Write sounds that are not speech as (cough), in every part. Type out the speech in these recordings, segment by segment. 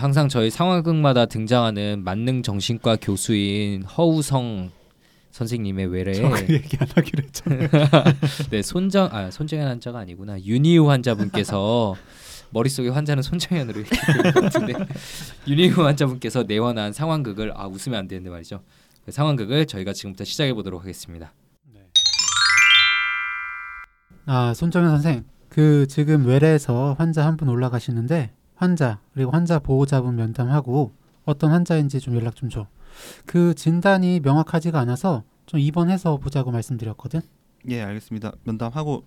항상 저희 상황극마다 등장하는 만능 정신과 교수인 허우성 선생님의 외래에 저그 얘기 안 하기로 했잖아요. (laughs) 네 손정 아 손정현 환자가 아니구나. 윤희우 환자분께서 (laughs) 머릿속에 환자는 손정현으로 같은데. (laughs) 윤희우 환자분께서 내원한 상황극을 아 웃으면 안 되는데 말이죠. 그 상황극을 저희가 지금부터 시작해 보도록 하겠습니다. 아 손정현 선생, 그 지금 외래에서 환자 한 분 올라가시는데 환자 그리고 환자 보호자분 면담하고 어떤 환자인지 좀 연락 좀 줘. 그 진단이 명확하지가 않아서 좀 입원해서 보자고 말씀드렸거든. 예, 알겠습니다. 면담하고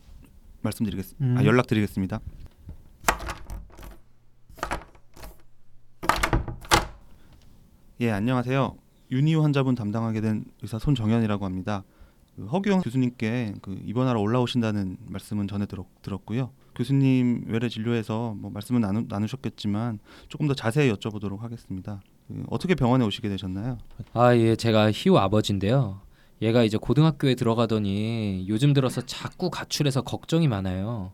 말씀드리겠습니다. 음. 아, 연락드리겠습니다. 예, 안녕하세요. 윤희우 환자분 담당하게 된 의사 손정현이라고 합니다. 그 허규영 교수님께 그 입원하러 올라오신다는 말씀은 전해 들었, 들었고요. 교수님 외래 진료에서 뭐 말씀은 나누, 나누셨겠지만 조금 더 자세히 여쭤보도록 하겠습니다. 그 어떻게 병원에 오시게 되셨나요? 아 예 제가 희우 아버지인데요. 얘가 이제 고등학교에 들어가더니 요즘 들어서 자꾸 가출해서 걱정이 많아요.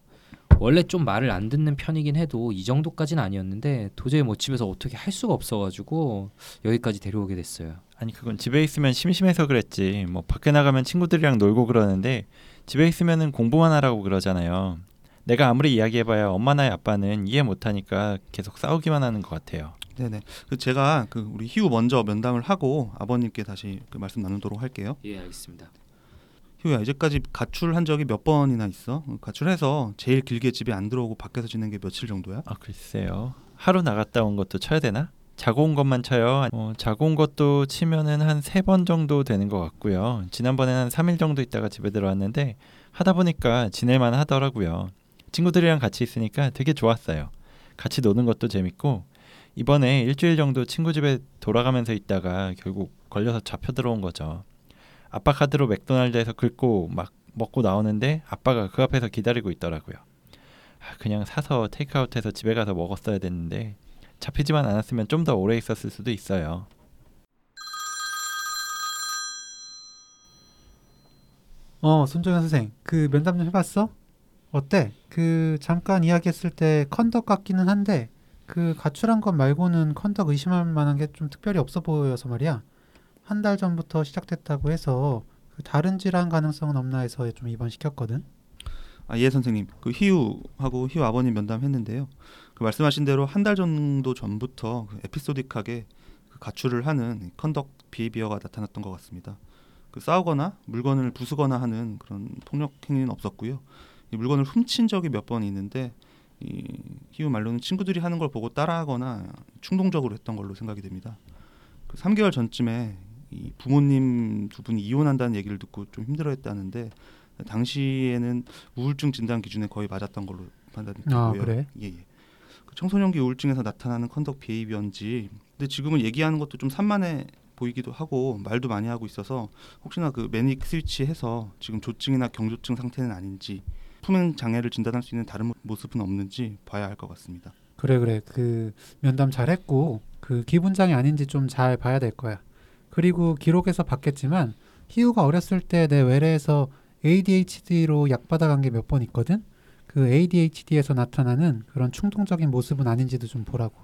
원래 좀 말을 안 듣는 편이긴 해도 이 정도까지는 아니었는데 도저히 뭐 집에서 어떻게 할 수가 없어가지고 여기까지 데려오게 됐어요. 아니 그건 집에 있으면 심심해서 그랬지. 뭐 밖에 나가면 친구들이랑 놀고 그러는데 집에 있으면은 공부만 하라고 그러잖아요. 내가 아무리 이야기해봐야 엄마나 아빠는 이해 못하니까 계속 싸우기만 하는 것 같아요. 네네. 그 제가 그 우리 희우 먼저 면담을 하고 아버님께 다시 그 말씀 나누도록 할게요. 예 알겠습니다. 희우야 이제까지 가출한 적이 몇 번이나 있어? 가출해서 제일 길게 집에 안 들어오고 밖에서 지낸 게 며칠 정도야? 아 글쎄요. 하루 나갔다 온 것도 쳐야 되나? 자고 온 것만 쳐요. 어, 자고 온 것도 치면은 한 세 번 정도 되는 것 같고요. 지난번에는 한 3일 정도 있다가 집에 들어왔는데 하다 보니까 지낼만 하더라고요. 친구들이랑 같이 있으니까 되게 좋았어요. 같이 노는 것도 재밌고 이번에 일주일 정도 친구 집에 돌아가면서 있다가 결국 걸려서 잡혀 들어온 거죠. 아빠 카드로 맥도날드에서 긁고 막 먹고 나오는데 아빠가 그 앞에서 기다리고 있더라고요. 아, 그냥 사서 테이크아웃해서 집에 가서 먹었어야 됐는데 잡히지만 않았으면 좀 더 오래 있었을 수도 있어요. 어 손정현 선생, 그 면담 좀 해봤어? 어때? 그 잠깐 이야기했을 때 conduct 같기는 한데 그 가출한 것 말고는 conduct 의심할 만한 게 좀 특별히 없어 보여서 말이야. 한 달 전부터 시작됐다고 해서 그 다른 질환 가능성은 없나 해서 좀 입원시켰거든. 아 예 선생님. 그 희우하고 희우 아버님 면담했는데요. 그 말씀하신 대로 한 달 정도 전부터 그 episodic하게 그 가출을 하는 conduct behavior가 나타났던 것 같습니다. 그 싸우거나 물건을 부수거나 하는 그런 폭력 행위는 없었고요. 이 물건을 훔친 적이 몇 번 있는데 이 희우 말로는 친구들이 하는 걸 보고 따라하거나 충동적으로 했던 걸로 생각이 됩니다. 그 3개월 전쯤에 이 부모님 두 분이 이혼한다는 얘기를 듣고 좀 힘들어했다는데 당시에는 우울증 진단 기준에 거의 맞았던 걸로 판단이 되고요. 아, 그래? 예, 예. 그 청소년기 우울증에서 나타나는 컨덕 비헤이비어인지 근데 지금은 얘기하는 것도 좀 산만해 보이기도 하고 말도 많이 하고 있어서 혹시나 그 매닉 스위치해서 지금 조증이나 경조증 상태는 아닌지 품행 장애를 진단할 수 있는 다른 모- 모습은 없는지 봐야 할 것 같습니다. 그래 그래 그 면담 잘했고 그 기분장애 아닌지 좀 잘 봐야 될 거야. 그리고 기록에서 봤겠지만 희우가 어렸을 때 내 외래에서 ADHD로 약 받아간 게 몇 번 있거든. 그 ADHD에서 나타나는 그런 충동적인 모습은 아닌지도 좀 보라고.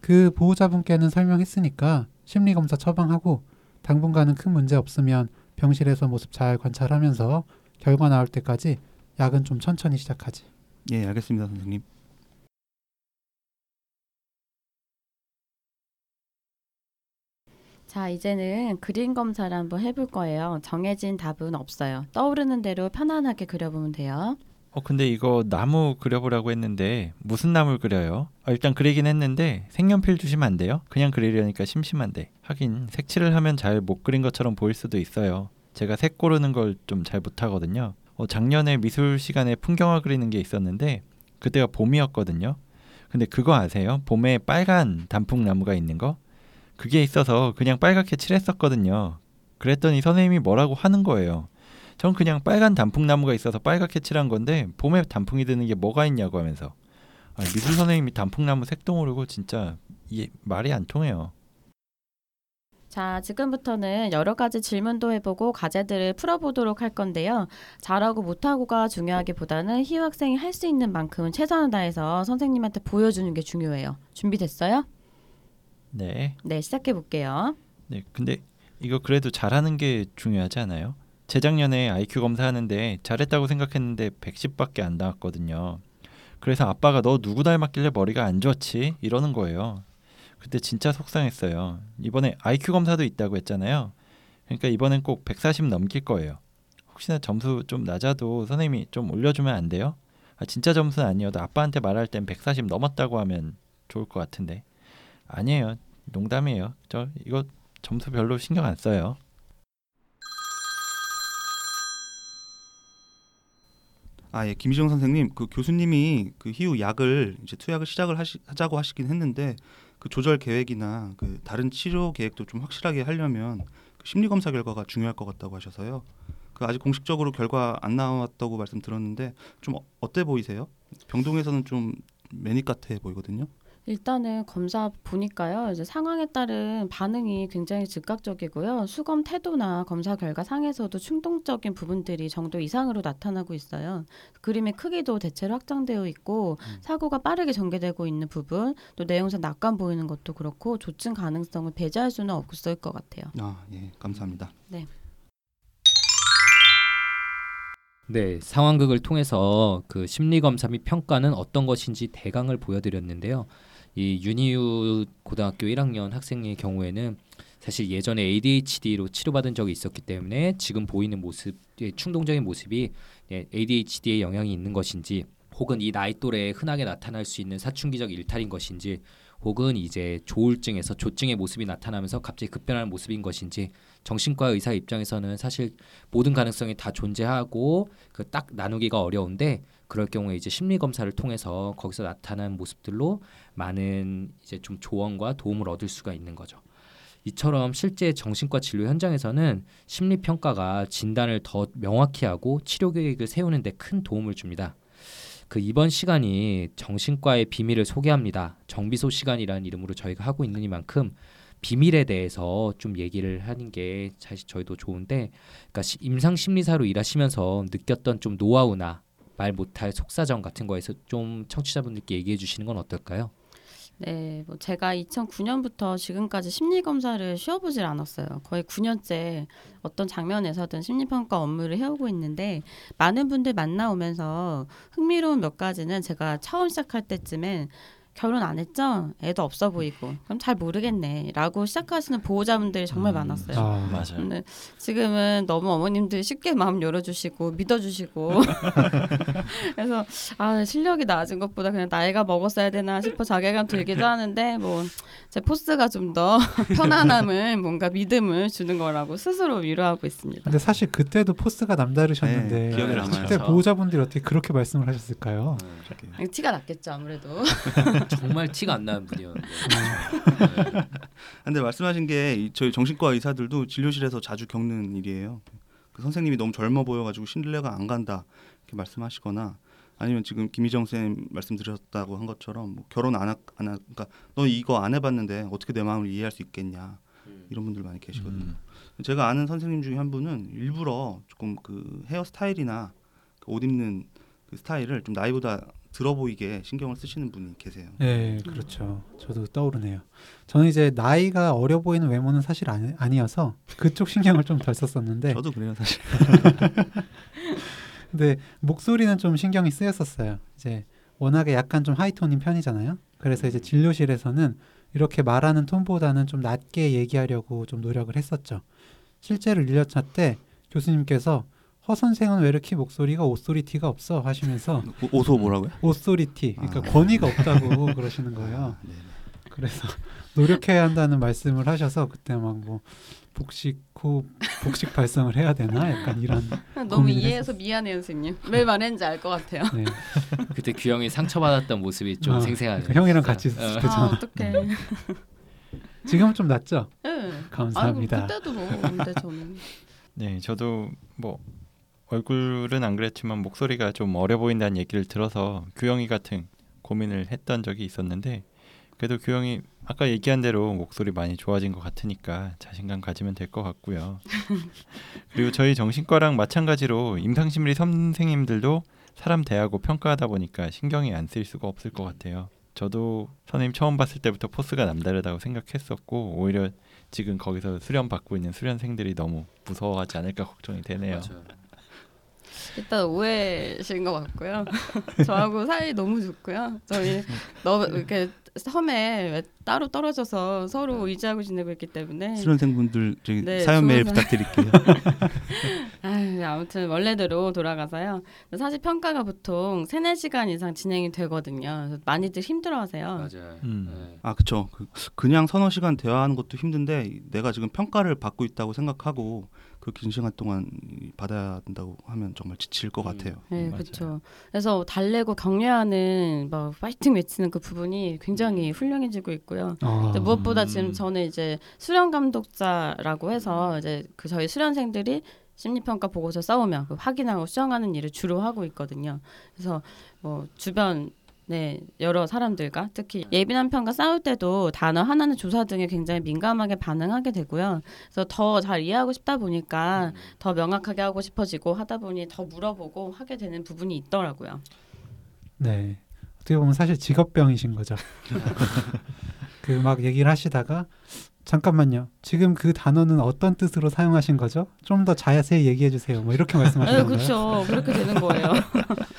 그 보호자분께는 설명했으니까 심리 검사 처방하고 당분간은 큰 문제 없으면 병실에서 모습 잘 관찰하면서 결과 나올 때까지 약은 좀 천천히 시작하지. 예, 알겠습니다, 선생님. 자, 이제는 그림 검사를 한번 해볼 거예요. 정해진 답은 없어요. 떠오르는 대로 편안하게 그려보면 돼요. 어 근데 이거 나무 그려보라고 했는데 무슨 나무를 그려요? 아, 일단 그리긴 했는데 색연필 주시면 안 돼요? 그냥 그리려니까 심심한데 하긴 색칠을 하면 잘 못 그린 것처럼 보일 수도 있어요. 제가 색 고르는 걸 좀 잘 못하거든요. 어, 작년에 미술 시간에 풍경화 그리는 게 있었는데 그때가 봄이었거든요. 근데 그거 아세요? 봄에 빨간 단풍나무가 있는 거? 그게 있어서 그냥 빨갛게 칠했었거든요. 그랬더니 선생님이 뭐라고 하는 거예요. 전 그냥 빨간 단풍나무가 있어서 빨갛게 칠한 건데 봄에 단풍이 드는 게 뭐가 있냐고 하면서 아, 미술 선생님이 단풍나무 색도 모르고 진짜 이 말이 안 통해요. 자, 지금부터는 여러 가지 질문도 해보고 과제들을 풀어보도록 할 건데요. 잘하고 못하고가 중요하기보다는 희우 학생이 할 수 있는 만큼은 최선을 다해서 선생님한테 보여주는 게 중요해요. 준비됐어요? 네. 네, 시작해 볼게요. 네. 근데 이거 그래도 잘하는 게 중요하지 않아요? 재작년에 IQ 검사하는데 잘했다고 생각했는데 110밖에 안 나왔거든요. 그래서 아빠가 너 누구 닮았길래 머리가 안 좋지? 이러는 거예요. 그때 진짜 속상했어요. 이번에 IQ 검사도 있다고 했잖아요. 그러니까 이번엔 꼭 140 넘길 거예요. 혹시나 점수 좀 낮아도 선생님이 좀 올려주면 안 돼요? 아, 진짜 점수는 아니어도 아빠한테 말할 땐 140 넘었다고 하면 좋을 것 같은데 아니에요. 농담이에요. 저 이거 점수 별로 신경 안 써요. 아, 예, 김희정 선생님, 그 교수님이 그 희우 약을 이제 투약을 시작을 하시, 하자고 하시긴 했는데 그 조절 계획이나 그 다른 치료 계획도 좀 확실하게 하려면 그 심리 검사 결과가 중요할 것 같다고 하셔서요. 그 아직 공식적으로 결과 안 나왔다고 말씀 들었는데 좀 어, 어때 보이세요? 병동에서는 좀 매닉 같아 보이거든요. 일단은 검사 보니까요. 이제 상황에 따른 반응이 굉장히 즉각적이고요. 수검 태도나 검사 결과 상에서도 충동적인 부분들이 정도 이상으로 나타나고 있어요. 그림의 크기도 대체로 확장되어 있고 음. 사고가 빠르게 전개되고 있는 부분, 또 내용상 낙관 보이는 것도 그렇고 조증 가능성을 배제할 수는 없을 것 같아요. 아, 예, 감사합니다. 네, 상황극을 통해서 그 심리 검사 및 평가는 어떤 것인지 대강을 보여드렸는데요. 이 윤희우 고등학교 1학년 학생의 경우에는 사실 예전에 ADHD로 치료받은 적이 있었기 때문에 지금 보이는 모습, 의 충동적인 모습이 예, ADHD의 영향이 있는 것인지, 혹은 이 나이 또래에 흔하게 나타날 수 있는 사춘기적 일탈인 것인지, 혹은 이제 조울증에서 조증의 모습이 나타나면서 갑자기 급변하는 모습인 것인지, 정신과 의사 입장에서는 사실 모든 가능성이 다 존재하고 그 딱 나누기가 어려운데 그럴 경우에 이제 심리 검사를 통해서 거기서 나타난 모습들로 많은 이제 좀 조언과 도움을 얻을 수가 있는 거죠. 이처럼 실제 정신과 진료 현장에서는 심리 평가가 진단을 더 명확히 하고 치료 계획을 세우는 데 큰 도움을 줍니다. 그 이번 시간이 정신과의 비밀을 소개합니다. 정비소 시간이라는 이름으로 저희가 하고 있는 이만큼 비밀에 대해서 좀 얘기를 하는 게 사실 저희도 좋은데 그러니까 시- 임상 심리사로 일하시면서 느꼈던 좀 노하우나 말 못할 속사정 같은 거에서 좀 청취자분들께 얘기해 주시는 건 어떨까요? 네, 뭐 제가 2009년부터 지금까지 심리 검사를 쉬어보질 않았어요. 거의 9년째 어떤 장면에서든 심리 평가 업무를 해오고 있는데 많은 분들 만나오면서 흥미로운 몇 가지는 제가 처음 시작할 때쯤엔 결혼 안 했죠? 애도 없어 보이고 그럼 잘 모르겠네라고 시작하시는 보호자분들이 정말 음, 많았어요. 아, 맞아요. 근데 지금은 너무 어머님들 쉽게 마음 열어주시고 믿어주시고 (laughs) 그래서 아 실력이 낮은 것보다 그냥 나이가 먹었어야 되나 싶어 자괴감 들기도 하는데 뭐 제 포스가 좀 더 (laughs) 편안함을 뭔가 믿음을 주는 거라고 스스로 위로하고 있습니다. 근데 사실 그때도 포스가 남다르셨는데 네, 기억에 남아요. 그때. 보호자분들이 어떻게 그렇게 말씀을 하셨을까요? 네. 티가 났겠죠 아무래도. (laughs) 정말 티가 안 나는 분이었는데. 근데 말씀하신 게이 저희 정신과 의사들도 진료실에서 자주 겪는 일이에요. 그 선생님이 너무 젊어 보여가지고 신뢰가 안 간다 이렇게 말씀하시거나 아니면 지금 김희정 쌤 말씀드렸다고 한 것처럼 뭐 결혼 안, 하, 안 하, 그러니까 너 이거 안 해봤는데 어떻게 내 마음을 이해할 수 있겠냐 이런 분들 많이 계시거든요. 음. 제가 아는 선생님 중에 한 분은 일부러 조금 그 헤어 스타일이나 그 옷 입는 그 스타일을 좀 나이보다 들어 보이게 신경을 쓰시는 분이 계세요. 네, 그렇죠. 저도 떠오르네요. 저는 이제 나이가 어려 보이는 외모는 사실 아니, 아니 어서 그쪽 신경을 좀 덜 썼었는데, 저도 그래요 사실. (laughs) 근데 목소리는 좀 신경이 쓰였었어요. 이제 워낙에 약간 좀 하이톤인 편이잖아요. 그래서 이제 진료실에서는 이렇게 말하는 톤보다는 좀 낮게 얘기하려고 좀 노력을 했었죠. 실제로 1년차 때 교수님께서 허 선생은 왜 이렇게 목소리가 옷소리티가 없어 하시면서 오- 오소 뭐라고요? 옷소리티, 그러니까 아. 권위가 없다고 (laughs) 그러시는 거예요. 네. 그래서 노력해야 한다는 말씀을 하셔서 그때 막 뭐 복식 호 복식 발성을 해야 되나 약간 이런 너무 이해해서 미안해요 선생님. 왜 말했는지 알 것 같아요. 네. (laughs) 그때 규영이 상처받았던 모습이 좀 어, 생생하네요. 그 형이랑 같이 있었을 아저 어떡해. (laughs) 지금은 좀 낫죠. 네. 감사합니다. 아이고, 그때도 뭐 근데 저는 네, 저도 뭐 얼굴은 안 그랬지만 목소리가 좀 어려 보인다는 얘기를 들어서 규영이 같은 고민을 했던 적이 있었는데 그래도 규영이 아까 얘기한 대로 목소리 많이 좋아진 것 같으니까 자신감 가지면 될 것 같고요. (laughs) 그리고 저희 정신과랑 마찬가지로 임상심리 선생님들도 사람 대하고 평가하다 보니까 신경이 안 쓰일 수가 없을 것 같아요. 저도 선생님 처음 봤을 때부터 포스가 남다르다고 생각했었고 오히려 지금 거기서 수련 받고 있는 수련생들이 너무 무서워하지 않을까 걱정이 되네요. 맞아요. 일단 오해신 것 같고요. (laughs) 저하고 사이 너무 좋고요. 저희 너무 이렇게 섬에 왜 따로 떨어져서 서로 의지하고 지내고 있기 때문에 수련생분들 저기 네, 사연 메일 부탁드릴게요. (laughs) 아유, 아무튼 원래대로 돌아가서요. 사실 평가가 보통 3, 4시간 이상 진행이 되거든요. 많이들 힘들어하세요. 맞아요. 음. 네. 아 그쵸. 그, 그냥 서너 시간 대화하는 것도 힘든데 내가 지금 평가를 받고 있다고 생각하고 그 긴 시간 동안 이 받아야 된다고 하면 정말 지칠 것 음. 같아요. 네, 맞아요. 그렇죠. 그래서 달래고 격려하는 막 파이팅 외치는 그 부분이 굉장히 훌륭해지고 있고요. 아, 무엇보다 지금 음. 저는 이제 수련 감독자라고 해서 이제 그 저희 수련생들이 심리평가 보고서 싸우면 그 확인하고 수정하는 일을 주로 하고 있거든요. 그래서 뭐 주변 네 여러 사람들과 특히 예민한 평가 싸울 때도 단어 하나는 조사 등에 굉장히 민감하게 반응하게 되고요. 그래서 더 잘 이해하고 싶다 보니까 더 명확하게 하고 싶어지고 하다 보니 더 물어보고 하게 되는 부분이 있더라고요. 네. 어떻게 보면 사실 직업병이신 거죠. (laughs) 그 막 얘기를 하시다가 잠깐만요. 지금 그 단어는 어떤 뜻으로 사용하신 거죠? 좀 더 자세히 얘기해 주세요. 뭐 이렇게 네, 말씀하시는 거예요. 그렇죠. 그렇게 되는 거예요. (laughs)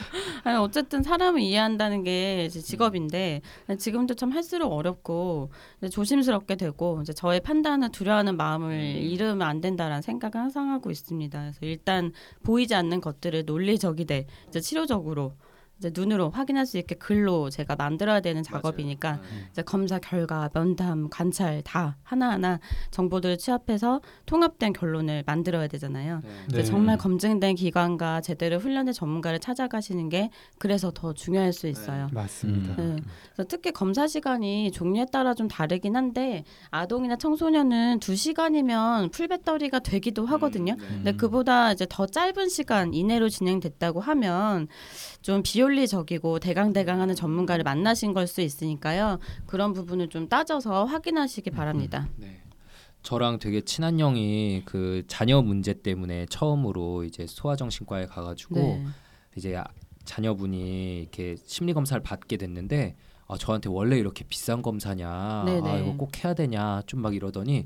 아니, 어쨌든 사람을 이해한다는 게 이제 직업인데 지금도 참 할수록 어렵고 조심스럽게 되고 이제 저의 판단을 두려워하는 마음을 잃으면 안 된다라는 생각을 항상 하고 있습니다. 그래서 일단 보이지 않는 것들을 논리적이되 이제 치료적으로 이제 눈으로 확인할 수 있게 글로 제가 만들어야 되는 작업이니까 이제 검사 결과, 면담, 관찰 다 하나하나 정보들을 취합해서 통합된 결론을 만들어야 되잖아요. 이제 네. 정말 검증된 기관과 제대로 훈련된 전문가를 찾아가시는 게 그래서 더 중요할 수 있어요. 맞습니다. 네. 그래서 특히 검사 시간이 종류에 따라 좀 다르긴 한데 아동이나 청소년은 두 시간이면 풀 배터리가 되기도 하거든요. 근데 그보다 이제 더 짧은 시간 이내로 진행됐다고 하면 좀 비 윤리적이고 대강대강하는 전문가를 만나신 걸 수 있으니까요. 그런 부분을 좀 따져서 확인하시기 바랍니다. 네. 저랑 되게 친한 형이 그 자녀 문제 때문에 처음으로 이제 소아정신과에 가가지고 네. 이제 아- 자녀분이 이렇게 심리 검사를 받게 됐는데 아, 저한테 원래 이렇게 비싼 검사냐, 네네. 아 이거 꼭 해야 되냐 좀 막 이러더니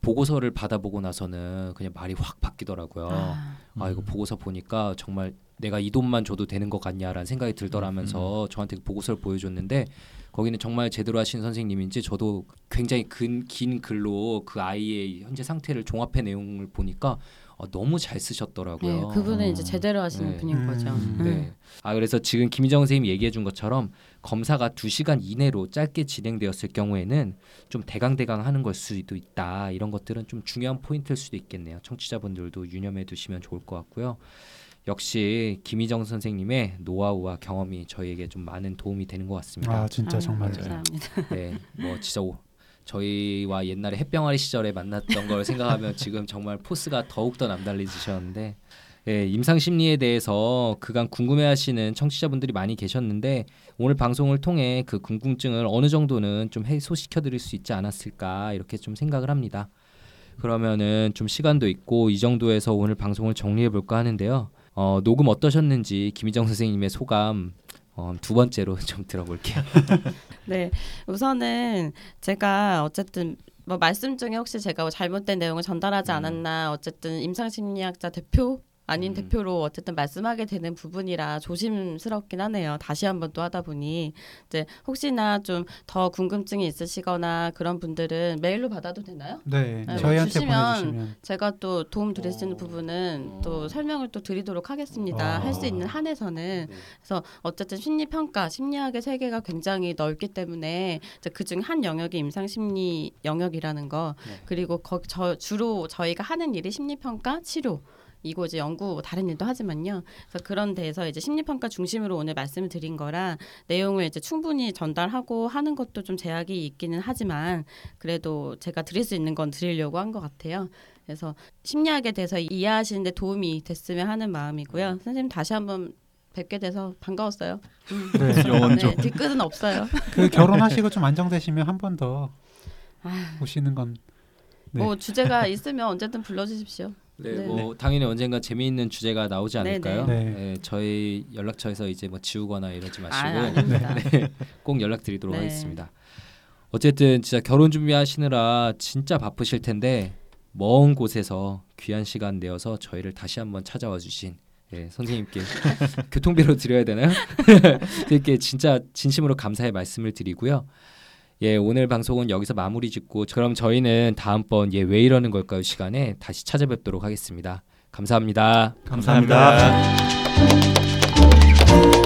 보고서를 받아보고 나서는 그냥 말이 확 바뀌더라고요. 아, 아, 이거 보고서 보니까 정말 내가 이 돈만 줘도 되는 것 같냐라는 생각이 들더라면서 저한테 그 보고서를 보여줬는데 거기는 정말 제대로 하신 선생님인지 저도 굉장히 긴, 긴 글로 그 아이의 현재 상태를 종합해 내용을 보니까 어, 너무 잘 쓰셨더라고요. 네, 그분은 이제 제대로 하시는 네. 분인 거죠. 음, 음. 네. 아 그래서 지금 김희정 선생님이 얘기해 준 것처럼 검사가 두 시간 이내로 짧게 진행되었을 경우에는 좀 대강대강 하는 걸 수도 있다. 이런 것들은 좀 중요한 포인트일 수도 있겠네요. 청취자분들도 유념해 두시면 좋을 것 같고요. 역시 김희정 선생님의 노하우와 경험이 저희에게 좀 많은 도움이 되는 것 같습니다. 아 진짜 아유, 정말 감사합니다. 네, 뭐 진짜 오, 저희와 옛날에 햇병아리 시절에 만났던 걸 생각하면 지금 정말 포스가 더욱 더 남달라지셨는데 예, 임상 심리에 대해서 그간 궁금해하시는 청취자분들이 많이 계셨는데 오늘 방송을 통해 그 궁금증을 어느 정도는 좀 해소시켜 드릴 수 있지 않았을까 이렇게 좀 생각을 합니다. 그러면은 좀 시간도 있고 이 정도에서 오늘 방송을 정리해 볼까 하는데요. 어, 녹음 어떠셨는지 김희정 선생님의 소감 어, 두 번째로 (laughs) 좀 들어볼게요. (laughs) 네, 우선은 제가 어쨌든 뭐 말씀 중에 혹시 제가 뭐 잘못된 내용을 전달하지 음. 않았나 어쨌든 임상심리학자 대표 아닌 음. 대표로 어쨌든 말씀하게 되는 부분이라 조심스럽긴 하네요. 다시 한번 또 하다 보니 이제 혹시나 좀 더 궁금증이 있으시거나 그런 분들은 메일로 받아도 되나요? 네, 네, 저희한테 주시면 보내주시면 제가 또 도움 드릴 수 있는 어. 부분은 또 설명을 또 드리도록 하겠습니다. 어. 할수 있는 한에서는 네. 그래서 어쨌든 심리 평가, 심리학의 세계가 굉장히 넓기 때문에 그중 한 영역이 임상 심리 영역이라는 거 네. 그리고 거, 저, 주로 저희가 하는 일이 심리 평가, 치료 이고 이제 연구 뭐 다른 일도 하지만요. 그래서 그런 데서 이제 심리 평가 중심으로 오늘 말씀을 드린 거라 내용을 이제 충분히 전달하고 하는 것도 좀 제약이 있기는 하지만 그래도 제가 드릴 수 있는 건 드리려고 한 것 같아요. 그래서 심리학에 대해서 이해하시는데 도움이 됐으면 하는 마음이고요. 선생님 다시 한번 뵙게 돼서 반가웠어요. 네. 영원조. 네, 뒤끝은 없어요. 그 결혼하시고 좀 안정되시면 한 번더 아, 오시는 건 네. 뭐 주제가 있으면 언제든 불러주십시오. 네, 네. 뭐 당연히 언젠가 재미있는 주제가 나오지 네, 않을까요? 네. 네, 저희 연락처에서 이제 뭐 지우거나 이러지 아, 마시고 아닙니다. (laughs) 꼭 연락드리도록 네. 하겠습니다. 어쨌든 진짜 결혼 준비하시느라 진짜 바쁘실 텐데 먼 곳에서 귀한 시간 내어서 저희를 다시 한번 찾아와 주신 예, 선생님께 (laughs) 교통비로 드려야 되나요? (laughs) 이렇게 진짜 진심으로 감사의 말씀을 드리고요. 예, 오늘 방송은 여기서 마무리 짓고 그럼 저희는 다음번 예, 왜 이러는 걸까요 시간에 다시 찾아뵙도록 하겠습니다. 감사합니다. 감사합니다. 감사합니다.